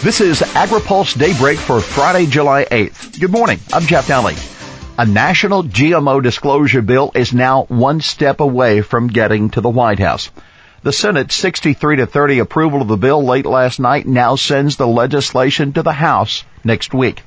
This is AgriPulse Daybreak for Friday, July 8th. Good morning. I'm Jeff Nalley. A national GMO disclosure bill is now one step away from getting to the White House. The Senate 63 to 30 approval of the bill late last night now sends the legislation to the House next week.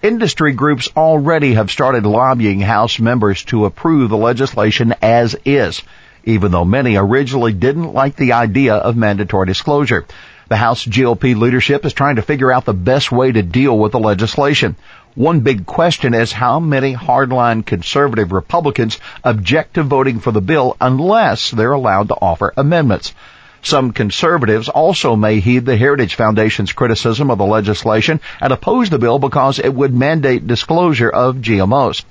Industry groups already have started lobbying House members to approve the legislation as is, even though many originally didn't like the idea of mandatory disclosure. The House GOP leadership is trying to figure out the best way to deal with the legislation. One big question is how many hardline conservative Republicans object to voting for the bill unless they're allowed to offer amendments. Some conservatives also may heed the Heritage Foundation's criticism of the legislation and oppose the bill because it would mandate disclosure of GMOs.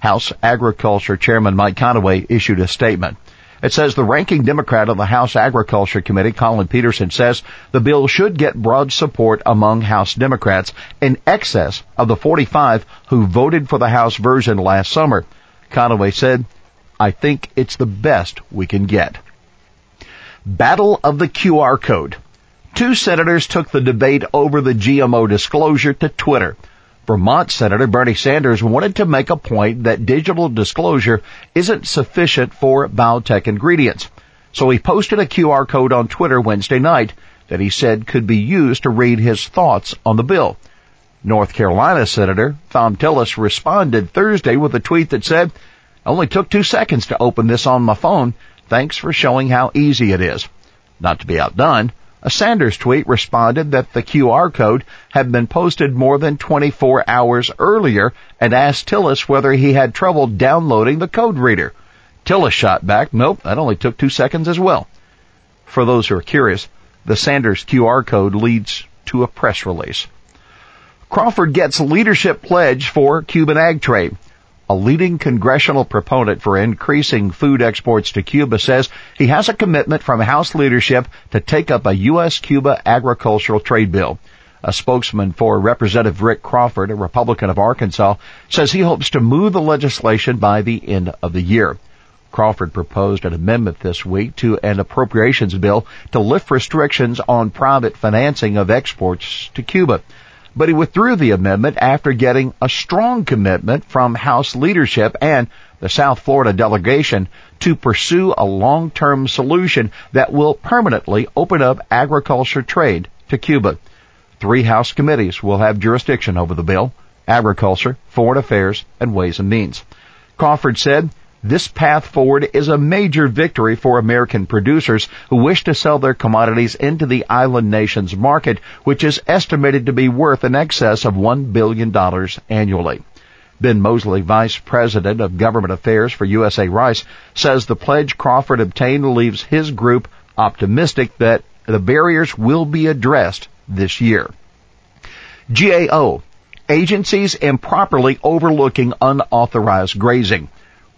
House Agriculture Chairman Mike Conaway issued a statement. It says the ranking Democrat of the House Agriculture Committee, Collin Peterson, says the bill should get broad support among House Democrats in excess of the 45 who voted for the House version last summer. Conaway said, I think it's the best we can get. Battle of the QR code. Two senators took the debate over the GMO disclosure to Twitter. Vermont Senator Bernie Sanders wanted to make a point that digital disclosure isn't sufficient for biotech ingredients. So he posted a QR code on Twitter Wednesday night that he said could be used to read his thoughts on the bill. North Carolina Senator Thom Tillis responded Thursday with a tweet that said, only took two seconds to open this on my phone. Thanks for showing how easy it is. Not to be outdone, a Sanders tweet responded that the QR code had been posted more than 24 hours earlier and asked Tillis whether he had trouble downloading the code reader. Tillis shot back, nope, that only took two seconds as well. For those who are curious, the Sanders QR code leads to a press release. Crawford gets leadership pledge for Cuban ag trade. A leading congressional proponent for increasing food exports to Cuba says he has a commitment from House leadership to take up a U.S.-Cuba agricultural trade bill. A spokesman for Representative Rick Crawford, a Republican of Arkansas, says he hopes to move the legislation by the end of the year. Crawford proposed an amendment this week to an appropriations bill to lift restrictions on private financing of exports to Cuba but he withdrew the amendment after getting a strong commitment from House leadership and the South Florida delegation to pursue a long-term solution that will permanently open up agriculture trade to Cuba. Three House committees will have jurisdiction over the bill, agriculture, foreign affairs, and ways and means. Crawford said, this path forward is a major victory for American producers who wish to sell their commodities into the island nation's market, which is estimated to be worth in excess of $1 billion annually. Ben Mosely, Vice President of Government Affairs for USA Rice, says the pledge Crawford obtained leaves his group optimistic that the barriers will be addressed this year. GAO, agencies improperly overlooking unauthorized grazing.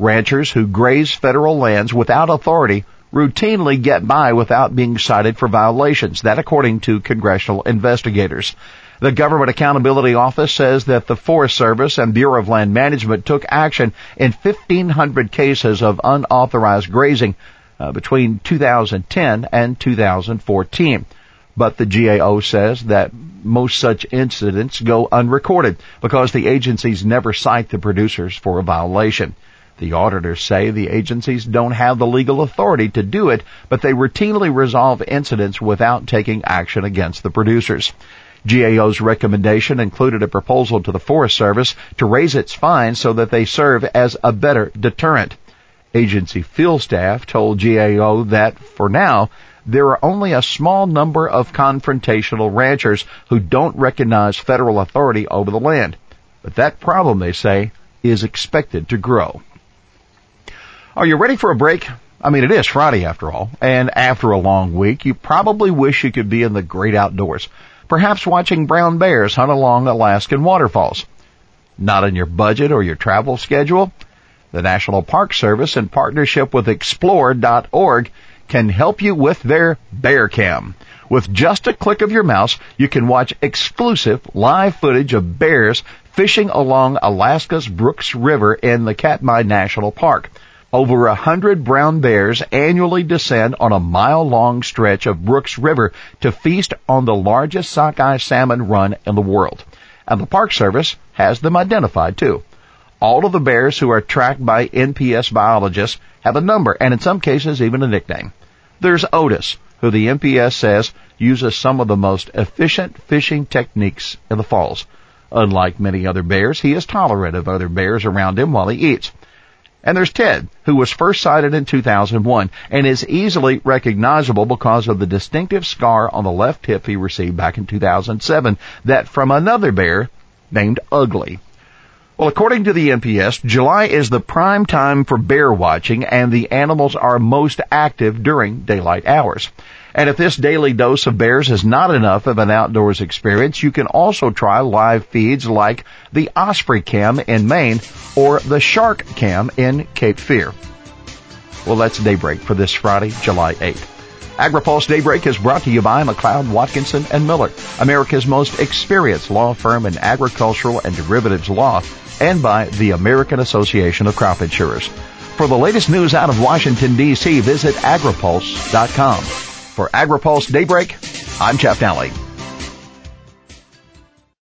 Ranchers who graze federal lands without authority routinely get by without being cited for violations. That according to congressional investigators. The Government Accountability Office says that the Forest Service and Bureau of Land Management took action in 1,500 cases of unauthorized grazing uh, between 2010 and 2014. But the GAO says that most such incidents go unrecorded because the agencies never cite the producers for a violation. The auditors say the agencies don't have the legal authority to do it, but they routinely resolve incidents without taking action against the producers. GAO's recommendation included a proposal to the Forest Service to raise its fines so that they serve as a better deterrent. Agency field staff told GAO that, for now, there are only a small number of confrontational ranchers who don't recognize federal authority over the land. But that problem, they say, is expected to grow. Are you ready for a break? I mean, it is Friday after all, and after a long week, you probably wish you could be in the great outdoors, perhaps watching brown bears hunt along Alaskan waterfalls. Not in your budget or your travel schedule? The National Park Service, in partnership with Explore.org, can help you with their Bear Cam. With just a click of your mouse, you can watch exclusive live footage of bears fishing along Alaska's Brooks River in the Katmai National Park. Over a hundred brown bears annually descend on a mile long stretch of Brooks River to feast on the largest sockeye salmon run in the world. And the Park Service has them identified too. All of the bears who are tracked by NPS biologists have a number and in some cases even a nickname. There's Otis, who the NPS says uses some of the most efficient fishing techniques in the falls. Unlike many other bears, he is tolerant of other bears around him while he eats. And there's Ted, who was first sighted in 2001 and is easily recognizable because of the distinctive scar on the left hip he received back in 2007 that from another bear named Ugly. Well, according to the NPS, July is the prime time for bear watching and the animals are most active during daylight hours. And if this daily dose of bears is not enough of an outdoors experience, you can also try live feeds like the Osprey Cam in Maine or the Shark Cam in Cape Fear. Well, that's Daybreak for this Friday, July 8th. AgriPulse Daybreak is brought to you by McLeod Watkinson and Miller, America's most experienced law firm in agricultural and derivatives law, and by the American Association of Crop Insurers. For the latest news out of Washington, D.C., visit agripulse.com. For AgriPulse Daybreak, I'm Jeff Nalley.